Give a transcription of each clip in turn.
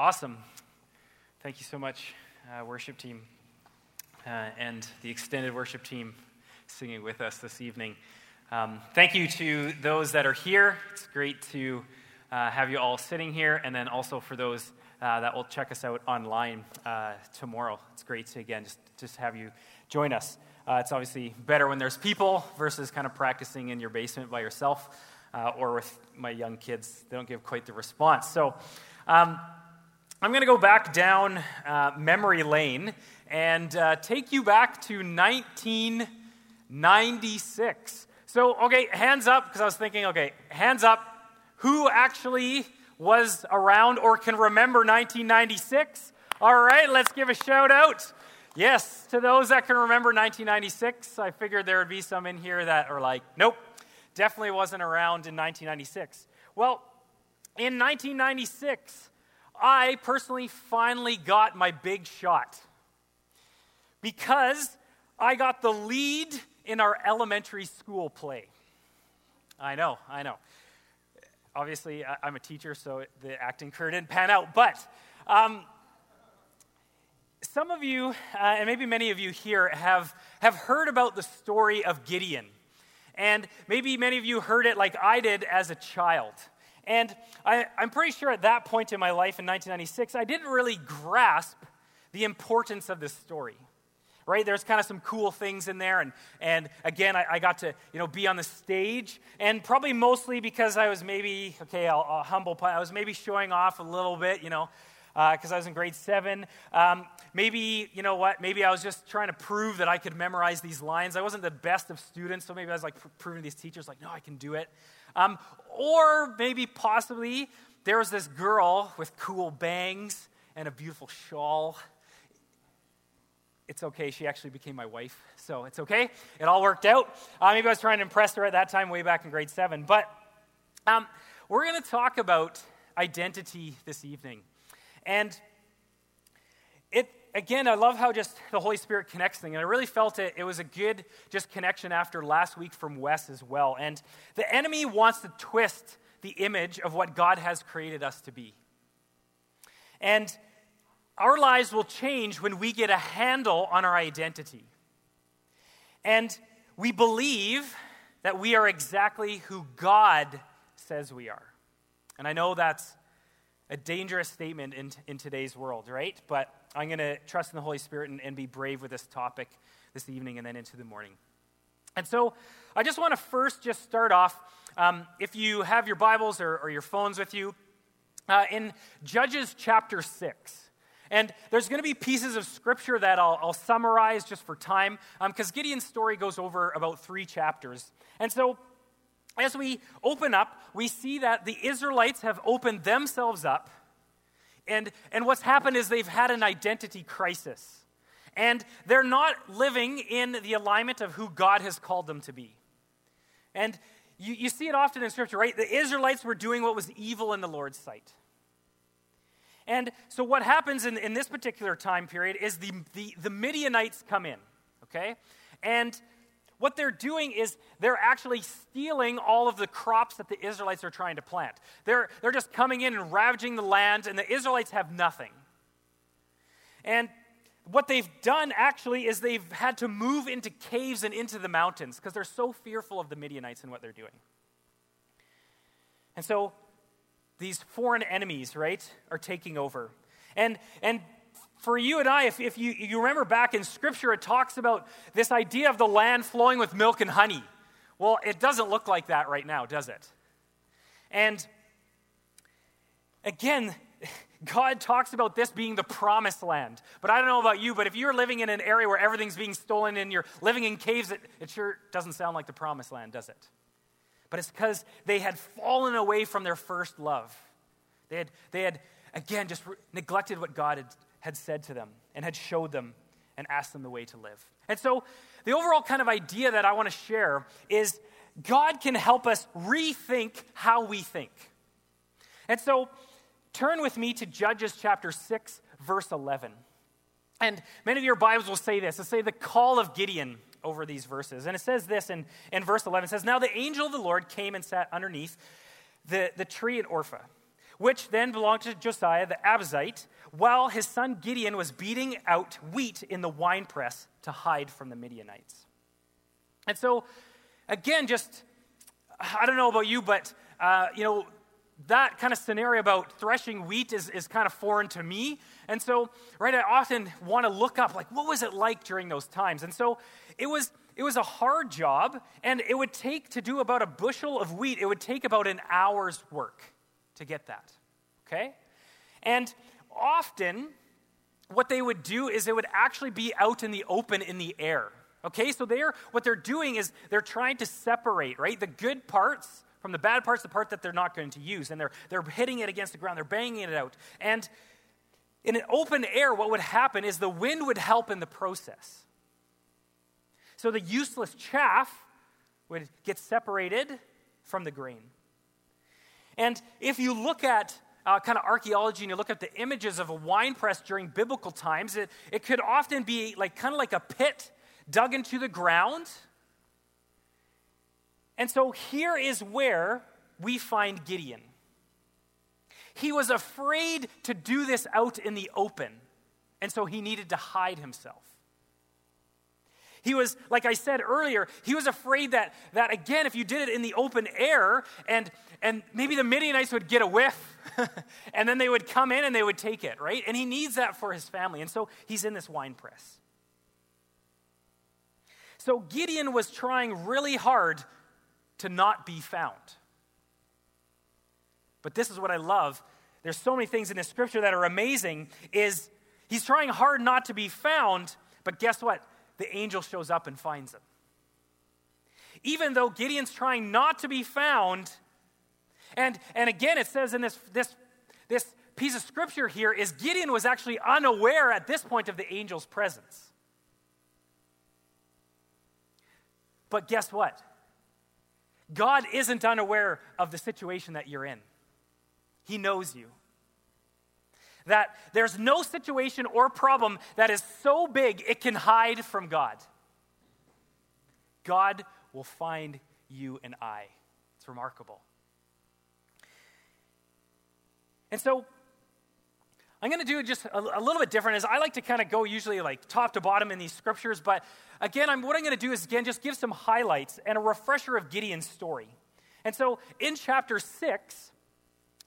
Awesome. Thank you so much, uh, worship team, uh, and the extended worship team singing with us this evening. Um, thank you to those that are here. It's great to uh, have you all sitting here, and then also for those uh, that will check us out online uh, tomorrow. It's great to, again, just, just have you join us. Uh, it's obviously better when there's people versus kind of practicing in your basement by yourself or with my young kids. They don't give quite the response. So, um, I'm going to go back down uh, memory lane and uh, take you back to 1996. So, okay, hands up, because I was thinking, okay, hands up, who actually was around or can remember 1996? All right, let's give a shout out. Yes, to those that can remember 1996. I figured there would be some in here that are like, nope, definitely wasn't around in 1996. Well, in 1996, I personally finally got my big shot because I got the lead in our elementary school play. I know, I know. Obviously, I'm a teacher, so the acting career didn't pan out. But um, some of you, uh, and maybe many of you here, have, have heard about the story of Gideon. And maybe many of you heard it like I did as a child. And I, am pretty sure at that point in my life in 1996, I didn't really grasp the importance of this story. Right? There's kind of some cool things in there. And, and again, I, I got to you know, be on the stage. And probably mostly because I was maybe, okay, I'll, I'll humble, I was maybe showing off a little bit, you know, because uh, I was in grade seven. Um, maybe, you know what, maybe I was just trying to prove that I could memorize these lines. I wasn't the best of students, so maybe I was like pr- proving to these teachers, like, no, I can do it. Um, or maybe possibly there was this girl with cool bangs and a beautiful shawl. It's okay. She actually became my wife, so it's okay. It all worked out. Uh, maybe I was trying to impress her at that time, way back in grade seven. But um, we're going to talk about identity this evening. And it, again, I love how just the Holy Spirit connects things. And I really felt it, it was a good just connection after last week from Wes as well. And the enemy wants to twist the image of what God has created us to be. And our lives will change when we get a handle on our identity. And we believe that we are exactly who God says we are. And I know that's a dangerous statement in, in today's world, right? But I'm going to trust in the Holy Spirit and, and be brave with this topic this evening and then into the morning. And so I just want to first just start off. Um, if you have your Bibles or, or your phones with you, uh, in Judges chapter 6. And there's going to be pieces of scripture that I'll, I'll summarize just for time, because um, Gideon's story goes over about three chapters. And so as we open up, we see that the Israelites have opened themselves up. And, and what's happened is they've had an identity crisis. And they're not living in the alignment of who God has called them to be. And you, you see it often in Scripture, right? The Israelites were doing what was evil in the Lord's sight. And so, what happens in, in this particular time period is the, the, the Midianites come in, okay? And what they're doing is they're actually stealing all of the crops that the Israelites are trying to plant. They're, they're just coming in and ravaging the land, and the Israelites have nothing. And what they've done actually is they've had to move into caves and into the mountains because they're so fearful of the Midianites and what they're doing. And so these foreign enemies, right, are taking over. And, and for you and I, if, if you, you remember back in Scripture, it talks about this idea of the land flowing with milk and honey. Well, it doesn't look like that right now, does it? And again, God talks about this being the promised land. But I don't know about you, but if you're living in an area where everything's being stolen and you're living in caves, it, it sure doesn't sound like the promised land, does it? But it's because they had fallen away from their first love. They had, they had again, just re- neglected what God had had said to them and had showed them and asked them the way to live. And so, the overall kind of idea that I want to share is God can help us rethink how we think. And so, turn with me to Judges chapter 6, verse 11. And many of your Bibles will say this. It'll say the call of Gideon over these verses. And it says this in, in verse 11. It says, Now the angel of the Lord came and sat underneath the, the tree at Ophrah, which then belonged to Josiah the Abiezrite, while his son Gideon was beating out wheat in the winepress to hide from the Midianites. And so, again, just, I don't know about you, but, uh, you know, that kind of scenario about threshing wheat is, is kind of foreign to me. And so, right, I often want to look up, like, what was it like during those times? And so it was, it was a hard job, and it would take to do about a bushel of wheat, it would take about an hour's work to get that. Okay? And often, what they would do is they would actually be out in the open in the air. Okay, so they're what they're doing is they're trying to separate, right? The good parts from the bad parts, the part that they're not going to use. And they're they're hitting it against the ground, they're banging it out. And in an open air, what would happen is the wind would help in the process. So the useless chaff would get separated from the grain. And if you look at uh, kind of archaeology and you look at the images of a wine press during biblical times, it, it could often be like kind of like a pit dug into the ground. And so here is where we find Gideon. He was afraid to do this out in the open, and so he needed to hide himself. He was, like I said earlier, he was afraid that, that again, if you did it in the open air, and, and maybe the Midianites would get a whiff, and then they would come in and they would take it, right? And he needs that for his family. And so he's in this wine press. So Gideon was trying really hard to not be found. But this is what I love. There's so many things in this scripture that are amazing is he's trying hard not to be found, but guess what? The angel shows up and finds him. Even though Gideon's trying not to be found, and, and again, it says in this, this, this piece of scripture here is Gideon was actually unaware at this point of the angel's presence. But guess what? God isn't unaware of the situation that you're in. He knows you that there's no situation or problem that is so big it can hide from God. God will find you and I. It's remarkable. And so I'm going to do just a, a, little bit different as I like to kind of go usually like top to bottom in these scriptures. But again, I'm, what I'm going to do is again just give some highlights and a refresher of Gideon's story. And so in chapter 6,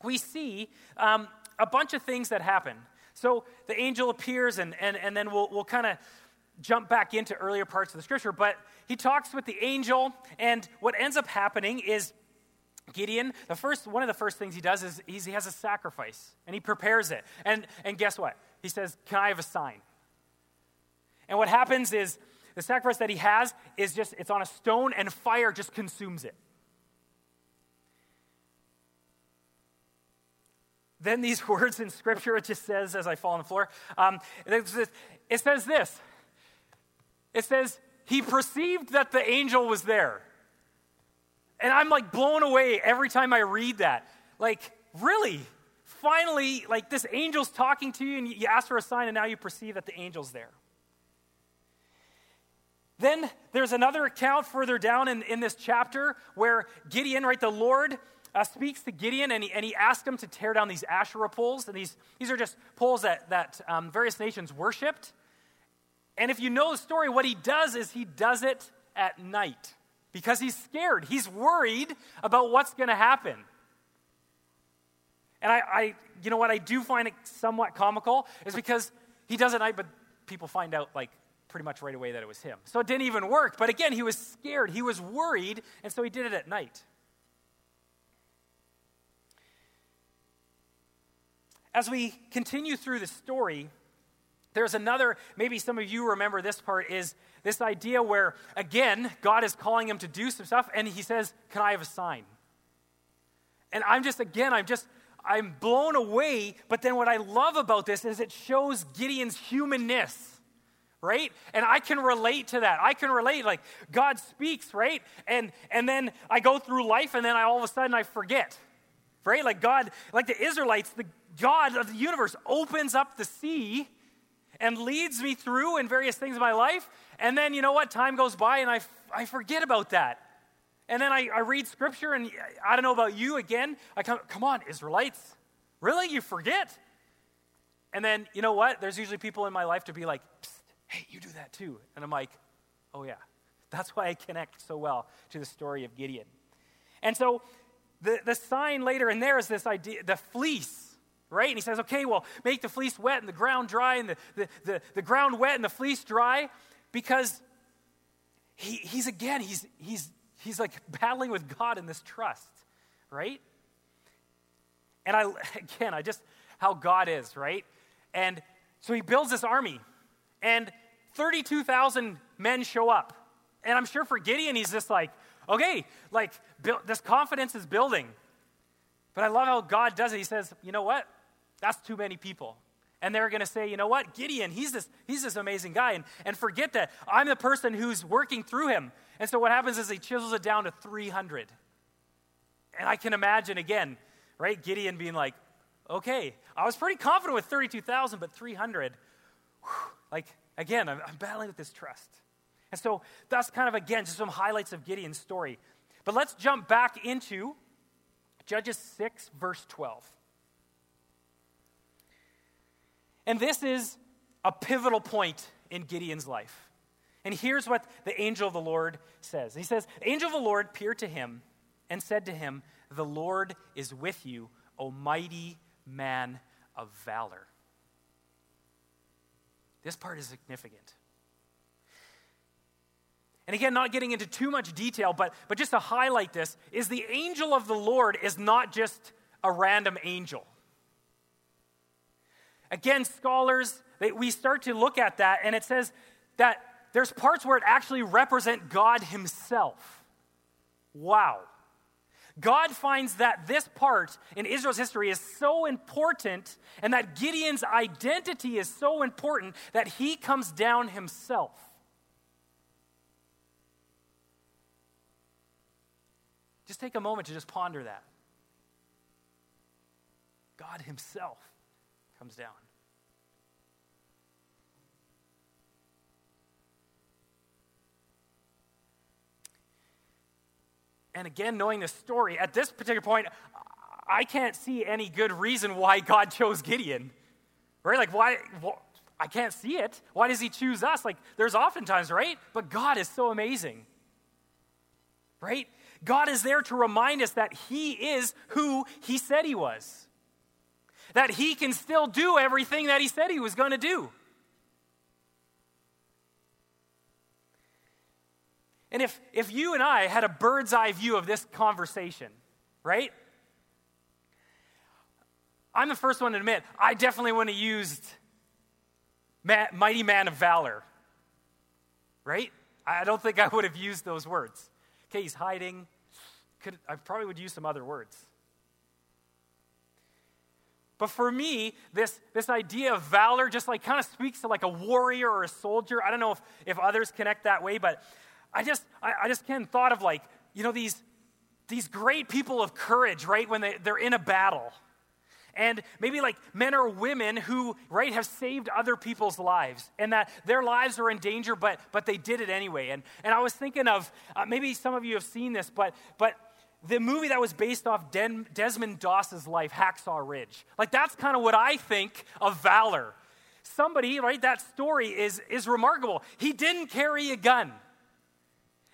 we see um, a bunch of things that happen. So the angel appears, and, and, and then we'll, we'll kind of jump back into earlier parts of the scripture. But he talks with the angel, and what ends up happening is Gideon, the first, one of the first things he does is he has a sacrifice, and he prepares it. And, and guess what? He says, Can I have a sign? And what happens is the sacrifice that he has is just, it's on a stone, and fire just consumes it. Then these words in Scripture, it just says, as I fall on the floor, um, it says this. It says, He perceived that the angel was there. And I'm like blown away every time I read that. Like, really? Finally, like this angel's talking to you, and you ask for a sign, and now you perceive that the angel's there. Then there's another account further down in, in this chapter where Gideon, right, the Lord uh, speaks to Gideon and he, and he asks him to tear down these Asherah poles. And these, these are just poles that, that um, various nations worshiped. And if you know the story, what he does is he does it at night because he's scared. He's worried about what's going to happen. And I, I, you know what, I do find it somewhat comical is because he does it at night, but people find out like pretty much right away that it was him. So it didn't even work. But again, he was scared. He was worried, and so he did it at night. As we continue through the story, there's another, maybe some of you remember this part, is this idea where, again, God is calling him to do some stuff, and he says, Can I have a sign? And I'm just, again, I'm just, I'm blown away. But then what I love about this is it shows Gideon's humanness, right? And I can relate to that. I can relate, like, God speaks, right? And, and then I go through life, and then I, all of a sudden I forget, right? Like God, like the Israelites, the, God of the universe opens up the sea and leads me through in various things in my life. And then, you know what? Time goes by and I, I forget about that. And then I, I read scripture, and I don't know about you again. I come, come on, Israelites. Really? You forget? And then, you know what? There's usually people in my life to be like, hey, you do that too. And I'm like, oh, yeah. That's why I connect so well to the story of Gideon. And so the, the sign later in there is this idea the fleece, right? And he says, okay, well, make the fleece wet and the ground dry, and the, the, the, the ground wet and the fleece dry, because he, he's again, he's, he's, he's like battling with God in this trust, right? And I, again, I just, how God is, right? And so he builds this army, and 32,000 men show up. And I'm sure for Gideon, he's just like, okay, like this confidence is building. But I love how God does it. He says, you know what? That's too many people. And they're going to say, you know what? Gideon, he's this, he's this amazing guy. And, and forget that I'm the person who's working through him. And so what happens is he chisels it down to 300. And I can imagine again, right? Gideon being like, okay, I was pretty confident with 32,000, but 300, whew, like, again, I'm, I'm battling with this trust. And so that's kind of, again, just some highlights of Gideon's story. But let's jump back into Judges 6, verse 12. And this is a pivotal point in Gideon's life. And here's what the angel of the Lord says He says, The angel of the Lord appeared to him and said to him, The Lord is with you, O mighty man of valor. This part is significant. And again, not getting into too much detail, but, but just to highlight this, is the angel of the Lord is not just a random angel. Again, scholars, they, we start to look at that, and it says that there's parts where it actually represent God Himself. Wow. God finds that this part in Israel's history is so important and that Gideon's identity is so important that he comes down himself. Just take a moment to just ponder that. God himself comes down. And again, knowing the story, at this particular point, I can't see any good reason why God chose Gideon. Right? Like, why? I can't see it. Why does he choose us? Like, there's oftentimes, right? But God is so amazing. Right? God is there to remind us that he is who he said he was, that he can still do everything that he said he was going to do. And if, if you and I had a bird's eye view of this conversation, right? I'm the first one to admit, I definitely wouldn't have used mighty man of valor, right? I don't think I would have used those words. Okay, he's hiding. Could, I probably would use some other words. But for me, this, this idea of valor just like kind of speaks to like a warrior or a soldier. I don't know if, if others connect that way, but I just, I, I just can't thought of like, you know, these, these great people of courage, right, when they, they're in a battle. And maybe like men or women who, right, have saved other people's lives and that their lives are in danger, but, but they did it anyway. And, and I was thinking of, uh, maybe some of you have seen this, but, but the movie that was based off Den- Desmond Doss's life, Hacksaw Ridge. Like that's kind of what I think of valor. Somebody, right, that story is, is remarkable. He didn't carry a gun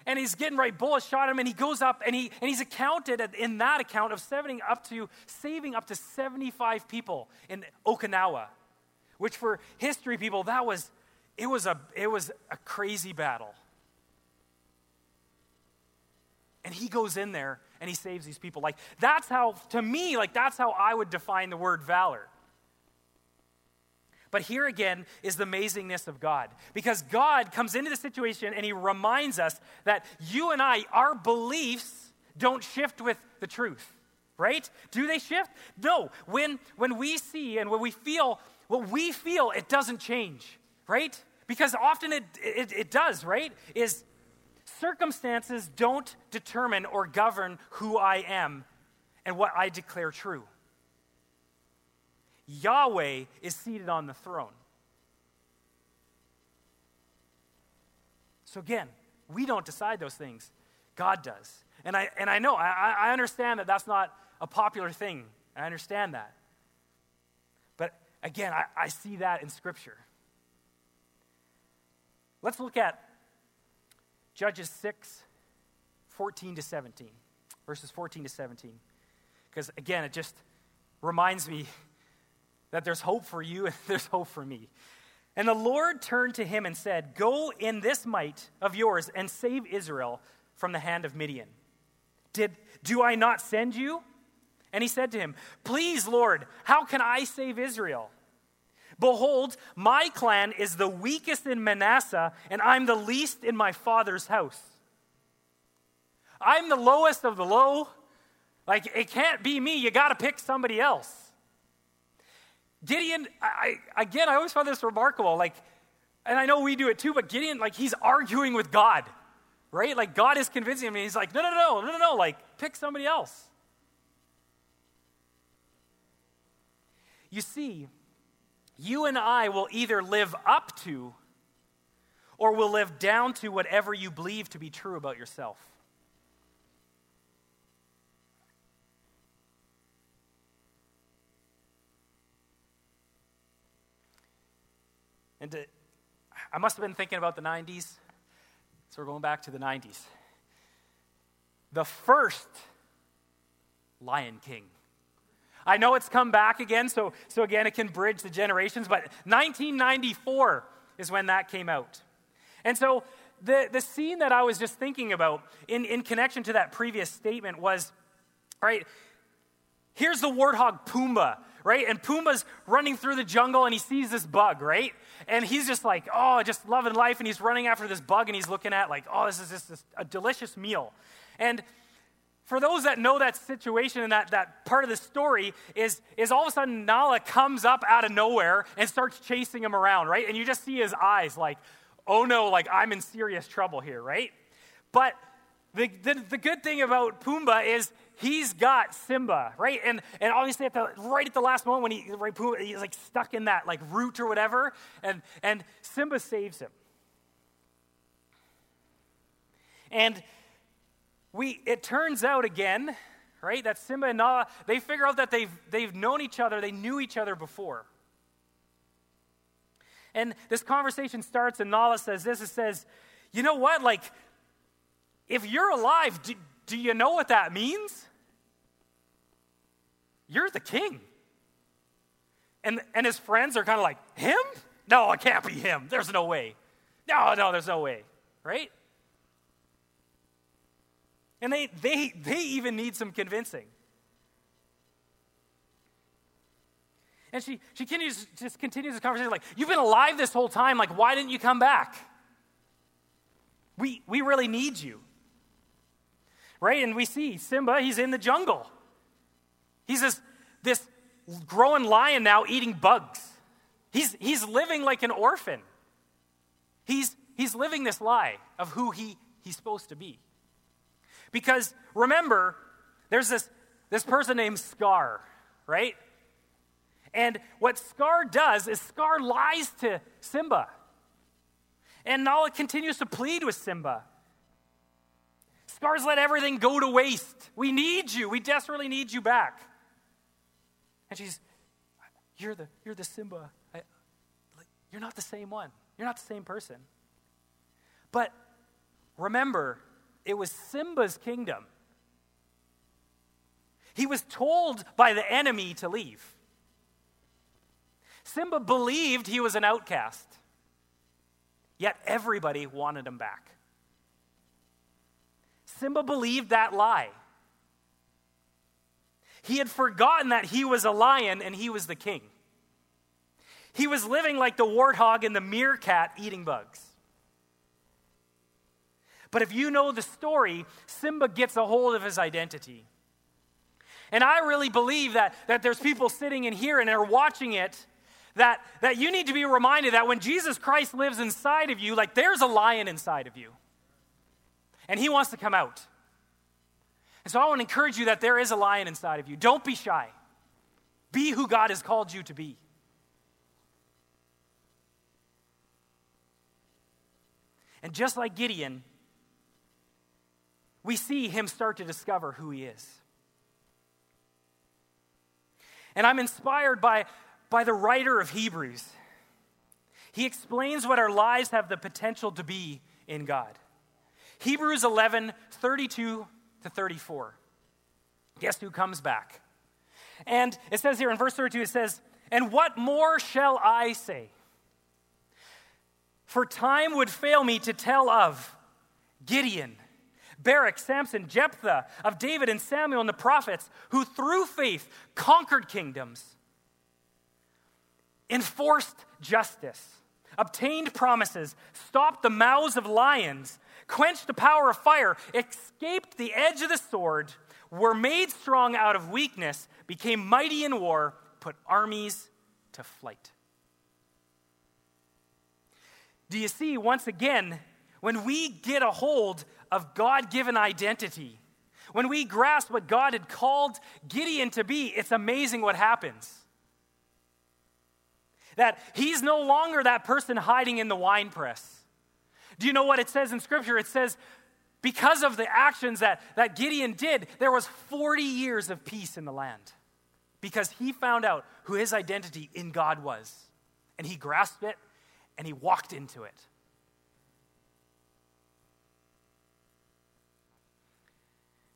and he's getting right bullets shot him and he goes up and he and he's accounted in that account of saving up to saving up to 75 people in Okinawa which for history people that was it was a it was a crazy battle. And he goes in there and he saves these people. Like that's how to me like that's how I would define the word valor but here again is the amazingness of God. Because God comes into the situation and he reminds us that you and I, our beliefs don't shift with the truth, right? Do they shift? No. When, when we see and when we feel what we feel, it doesn't change, right? Because often it, it, it does, right? Is circumstances don't determine or govern who I am and what I declare true. Yahweh is seated on the throne. So again, we don't decide those things, God does. And I, and I know, I, I understand that that's not a popular thing. I understand that. But again, I, I see that in Scripture. Let's look at Judges 6, 14 to 17, verses 14 to 17. Because again, it just reminds me that there's hope for you and there's hope for me. And the Lord turned to him and said, Go in this might of yours and save Israel from the hand of Midian. Did, do I not send you? And he said to him, Please, Lord, how can I save Israel? Behold, my clan is the weakest in Manasseh, and I'm the least in my father's house. I'm the lowest of the low. Like, it can't be me. You got to pick somebody else. Gideon, I, again, I always found this remarkable. Like, and I know we do it too, but Gideon, like, he's arguing with God, right? Like, God is convincing him, and he's like, no, no, no, no, no, no, like, pick somebody else. You see, you and I will either live up to or will live down to whatever you believe to be true about yourself. And to, I must have been thinking about the 90s, so we're going back to the 90s. The first Lion King I know it's come back again, so, so again, it can bridge the generations, but 1994 is when that came out. And so the, the scene that I was just thinking about in, in connection to that previous statement was, right, here's the warthog Pumbaa, right? And Pumbaa's running through the jungle and he sees this bug, right? And he's just like, oh, just loving life. And he's running after this bug and he's looking at, like, oh, this is just a delicious meal. And for those that know that situation and that, that part of the story is, is all of a sudden Nala comes up out of nowhere and starts chasing him around, right? And you just see his eyes like, oh no, like I'm in serious trouble here, right? But the, the, the good thing about Pumbaa is he's got Simba, right? And, and obviously at the, right at the last moment when he, right, Pumbaa, he's like stuck in that like root or whatever, and, and Simba saves him. And we, it turns out again, right, that Simba and Nala, they figure out that they've, they've known each other, they knew each other before. And this conversation starts, and Nala says this it says, You know what? Like, if you're alive, do, do you know what that means? You're the king. And, and his friends are kind of like, Him? No, it can't be him. There's no way. No, no, there's no way. Right? And they, they, they even need some convincing. And she, she continues, just continues the conversation like, You've been alive this whole time. Like, why didn't you come back? We, we really need you. Right? And we see Simba, he's in the jungle. He's this, this growing lion now eating bugs. He's, he's living like an orphan. He's, he's living this lie of who he, he's supposed to be. Because remember, there's this, this person named Scar, right? And what Scar does is Scar lies to Simba. And Nala continues to plead with Simba. Scar's let everything go to waste. We need you. We desperately need you back. And she's, You're the, you're the Simba. I, like, you're not the same one. You're not the same person. But remember, it was Simba's kingdom. He was told by the enemy to leave. Simba believed he was an outcast, yet everybody wanted him back. Simba believed that lie. He had forgotten that he was a lion and he was the king. He was living like the warthog and the meerkat eating bugs. But if you know the story, Simba gets a hold of his identity. And I really believe that, that there's people sitting in here and are watching it that, that you need to be reminded that when Jesus Christ lives inside of you, like there's a lion inside of you. And he wants to come out. And so I want to encourage you that there is a lion inside of you. Don't be shy. Be who God has called you to be. And just like Gideon, we see him start to discover who he is. And I'm inspired by, by the writer of Hebrews. He explains what our lives have the potential to be in God. Hebrews 11, 32 to 34. Guess who comes back? And it says here in verse 32, it says, And what more shall I say? For time would fail me to tell of Gideon, Barak, Samson, Jephthah, of David and Samuel and the prophets, who through faith conquered kingdoms, enforced justice, obtained promises, stopped the mouths of lions, quenched the power of fire, escaped the edge of the sword, were made strong out of weakness, became mighty in war, put armies to flight. Do you see, once again, when we get a hold of God given identity, when we grasp what God had called Gideon to be, it's amazing what happens. That he's no longer that person hiding in the wine press. Do you know what it says in Scripture? It says, because of the actions that, that Gideon did, there was 40 years of peace in the land. Because he found out who his identity in God was. And he grasped it and he walked into it.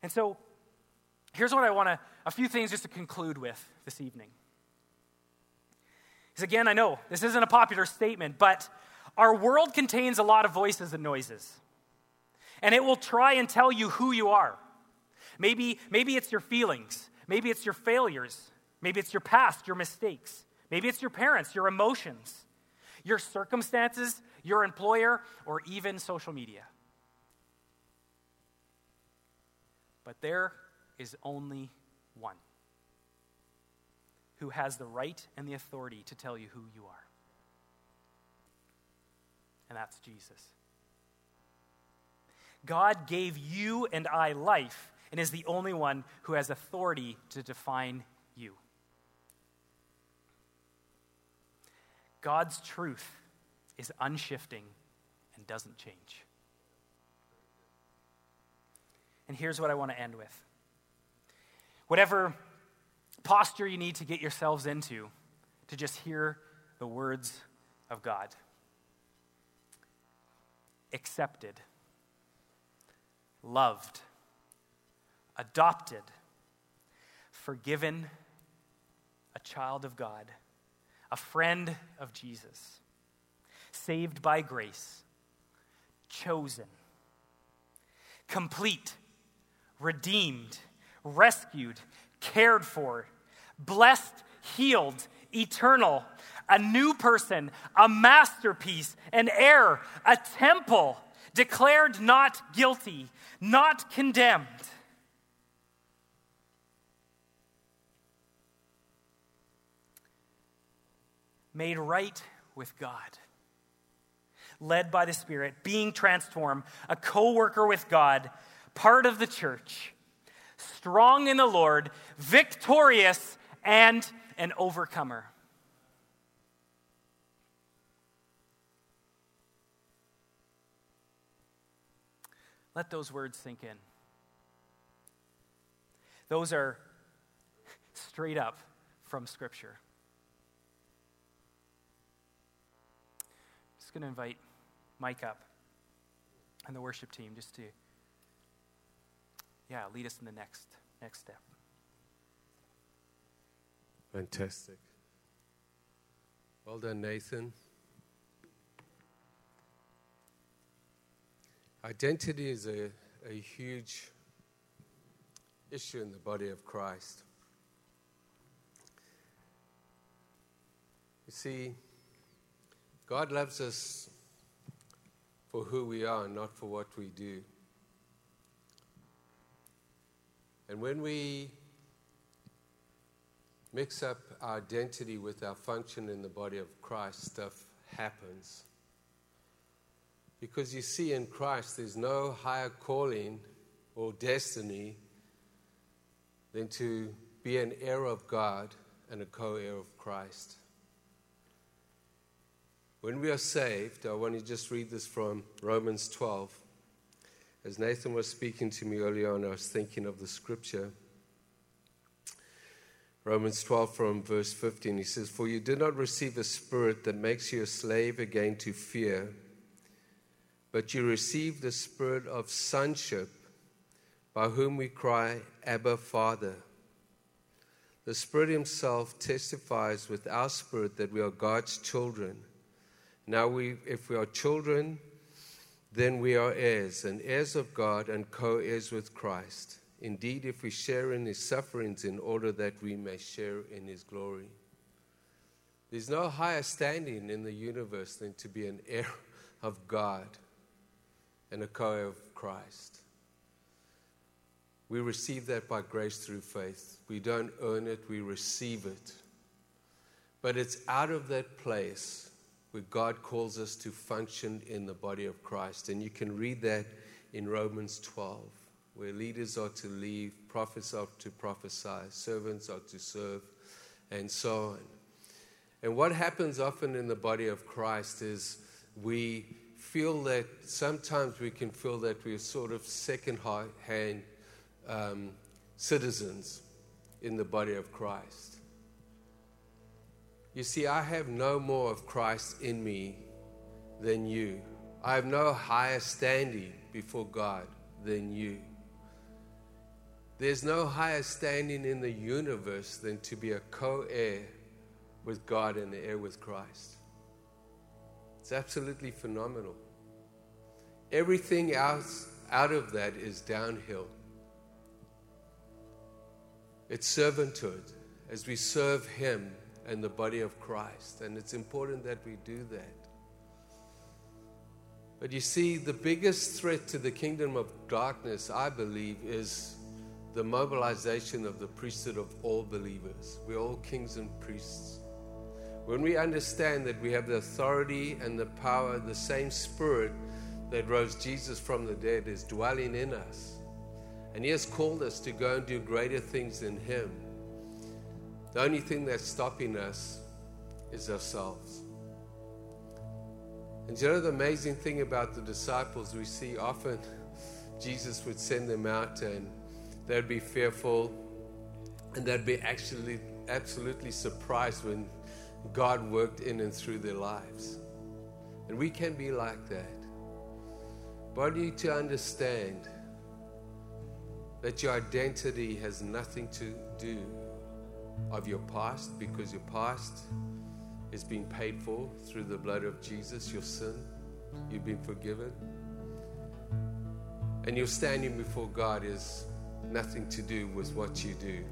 And so, here's what I want to, a few things just to conclude with this evening. Because again, I know this isn't a popular statement, but our world contains a lot of voices and noises. And it will try and tell you who you are. Maybe, maybe it's your feelings. Maybe it's your failures. Maybe it's your past, your mistakes. Maybe it's your parents, your emotions, your circumstances, your employer, or even social media. But there is only one who has the right and the authority to tell you who you are. And that's Jesus. God gave you and I life and is the only one who has authority to define you. God's truth is unshifting and doesn't change. And here's what I want to end with. Whatever posture you need to get yourselves into to just hear the words of God. Accepted, loved, adopted, forgiven, a child of God, a friend of Jesus, saved by grace, chosen, complete redeemed, rescued, cared for, blessed, healed, eternal, a new person, a masterpiece, an heir, a temple, declared not guilty, not condemned. Made right with God, led by the Spirit, being transformed, a co worker with God part of the church, strong in the Lord, victorious, and an overcomer. Let those words sink in. Those are straight up from Scripture. Just going to invite Mike up and the worship team just to yeah, lead us in the next next step. Fantastic. Well done, Nathan. Identity is a, a huge issue in the body of Christ. You see, God loves us for who we are, not for what we do. And when we mix up our identity with our function in the body of Christ, stuff happens. Because you see, in Christ, there's no higher calling or destiny than to be an heir of God and a co heir of Christ. When we are saved, I want to just read this from Romans 12. As Nathan was speaking to me earlier on, I was thinking of the scripture. Romans 12 from verse 15, he says, For you did not receive a spirit that makes you a slave again to fear, but you receive the spirit of sonship, by whom we cry, Abba, Father. The Spirit Himself testifies with our spirit that we are God's children. Now, we, if we are children, then we are heirs, and heirs of God, and co heirs with Christ. Indeed, if we share in His sufferings, in order that we may share in His glory. There's no higher standing in the universe than to be an heir of God and a co of Christ. We receive that by grace through faith. We don't earn it, we receive it. But it's out of that place where God calls us to function in the body of Christ. And you can read that in Romans 12, where leaders are to lead, prophets are to prophesy, servants are to serve, and so on. And what happens often in the body of Christ is we feel that sometimes we can feel that we're sort of second hand um, citizens in the body of Christ. You see, I have no more of Christ in me than you. I have no higher standing before God than you. There's no higher standing in the universe than to be a co heir with God and the heir with Christ. It's absolutely phenomenal. Everything else out of that is downhill. It's servanthood as we serve Him and the body of Christ. And it's important that we do that. But you see, the biggest threat to the kingdom of darkness, I believe, is the mobilization of the priesthood of all believers. We're all kings and priests. When we understand that we have the authority and the power, the same spirit that rose Jesus from the dead is dwelling in us and He has called us to go and do greater things than Him. The only thing that's stopping us is ourselves. And you know the amazing thing about the disciples, we see often Jesus would send them out and they'd be fearful and they'd be actually absolutely surprised when God worked in and through their lives. And we can be like that. But you need to understand that your identity has nothing to do of your past because your past is being paid for through the blood of Jesus, your sin. You've been forgiven. And your standing before God is nothing to do with what you do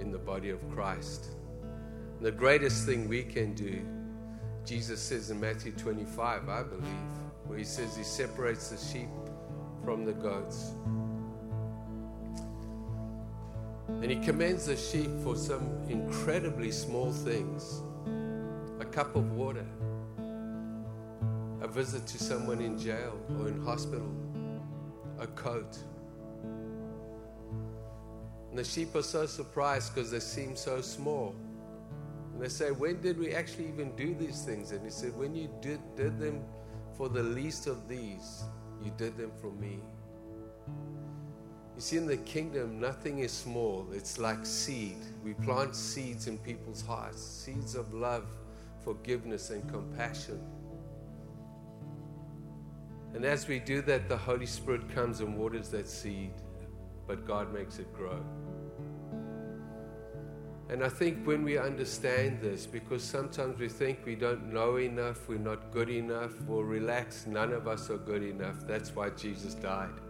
in the body of Christ. The greatest thing we can do, Jesus says in Matthew 25, I believe, where he says he separates the sheep from the goats. And he commends the sheep for some incredibly small things a cup of water, a visit to someone in jail or in hospital, a coat. And the sheep are so surprised because they seem so small. They say, When did we actually even do these things? And he said, When you did, did them for the least of these, you did them for me. You see, in the kingdom, nothing is small. It's like seed. We plant seeds in people's hearts seeds of love, forgiveness, and compassion. And as we do that, the Holy Spirit comes and waters that seed, but God makes it grow. And I think when we understand this, because sometimes we think we don't know enough, we're not good enough, we'll relax, none of us are good enough. That's why Jesus died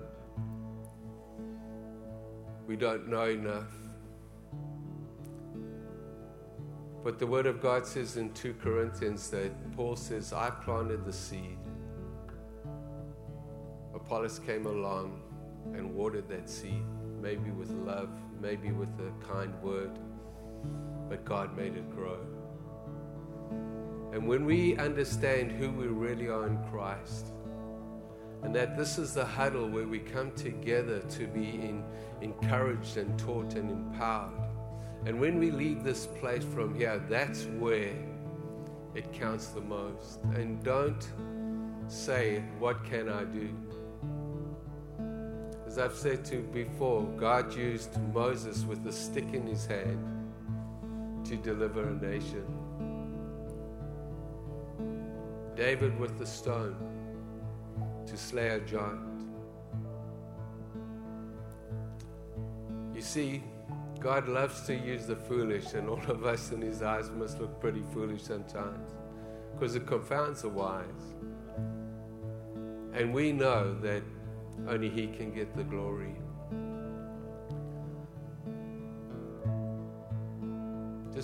we don't know enough. But the Word of God says in 2 Corinthians that Paul says, I planted the seed. Apollos came along and watered that seed, maybe with love, maybe with a kind word, but God made it grow. And when we understand who we really are in Christ, and that this is the huddle where we come together to be in, encouraged and taught and empowered. And when we leave this place from here, that's where it counts the most. And don't say, What can I do? As I've said to you before, God used Moses with a stick in his hand to deliver a nation. David with the stone to slay a giant. You see, God loves to use the foolish, and all of us in His eyes must look pretty foolish sometimes because it confounds the wise. And we know that only He can get the glory.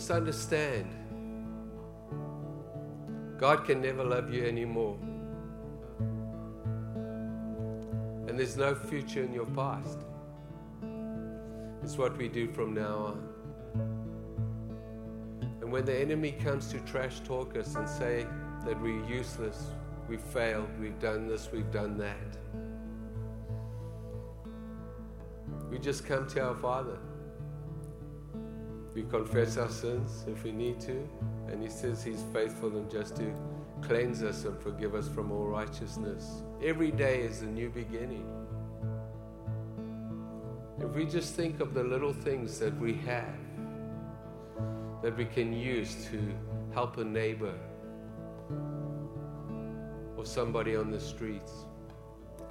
Just understand God can never love you anymore. And there's no future in your past. It's what we do from now on. And when the enemy comes to trash talk us and say that we're useless, we've failed, we've done this, we've done that, we just come to our Father. We confess our sins if we need to, and He says He's faithful and just to cleanse us and forgive us from all righteousness. Every day is a new beginning. If we just think of the little things that we have that we can use to help a neighbor or somebody on the streets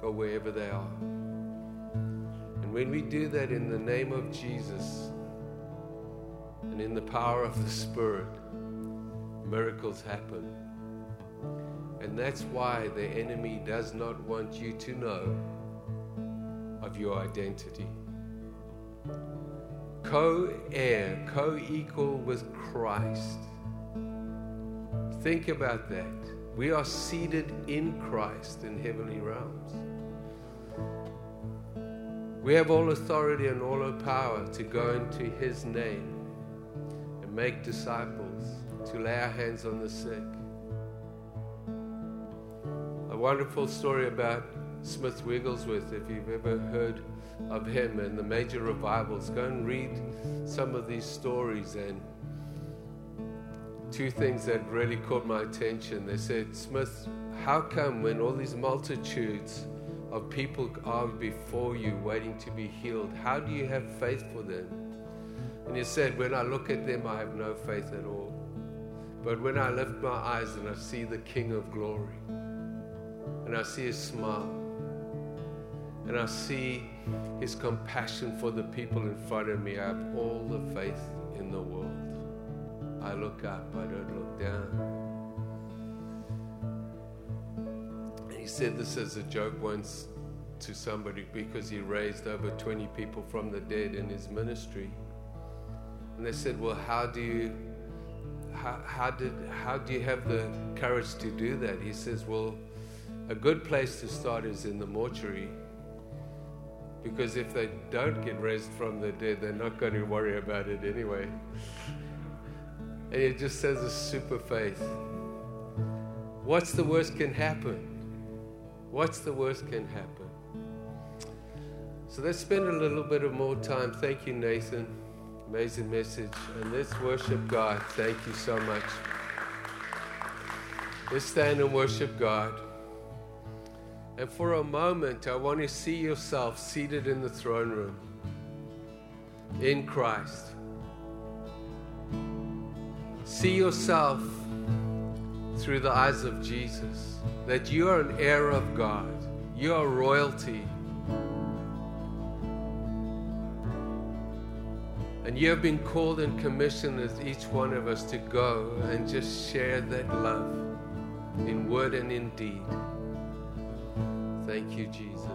or wherever they are. And when we do that in the name of Jesus and in the power of the Spirit, miracles happen. And that's why the enemy does not want you to know of your identity co heir, co equal with Christ. Think about that. We are seated in Christ in heavenly realms. We have all authority and all our power to go into His name make disciples, to lay our hands on the sick. A wonderful story about Smith Wigglesworth, if you've ever heard of him and the major revivals. Go and read some of these stories. And two things that really caught my attention. They said, Smith, how come when all these multitudes of people are before you waiting to be healed, how do you have faith for them? And he said, When I look at them, I have no faith at all. But when I lift my eyes and I see the King of glory, and I see his smile, and I see his compassion for the people in front of me, I have all the faith in the world. I look up, I don't look down. And he said this as a joke once to somebody because he raised over 20 people from the dead in his ministry. And they said, Well, how do you how, how did how do you have the courage to do that? He says, Well, a good place to start is in the mortuary because if they don't get raised from the dead, they're not going to worry about it anyway. And it just says a super faith. What's the worst can happen? What's the worst can happen? So let's spend a little bit of more time. Thank you, Nathan. Amazing message. And let's worship God. Thank you so much. Let's stand and worship God. And for a moment, I want to see yourself seated in the throne room in Christ. See yourself through the eyes of Jesus, that you are an heir of God, you are royalty. And you have been called and commissioned as each one of us to go and just share that love in word and in deed. Thank you, Jesus.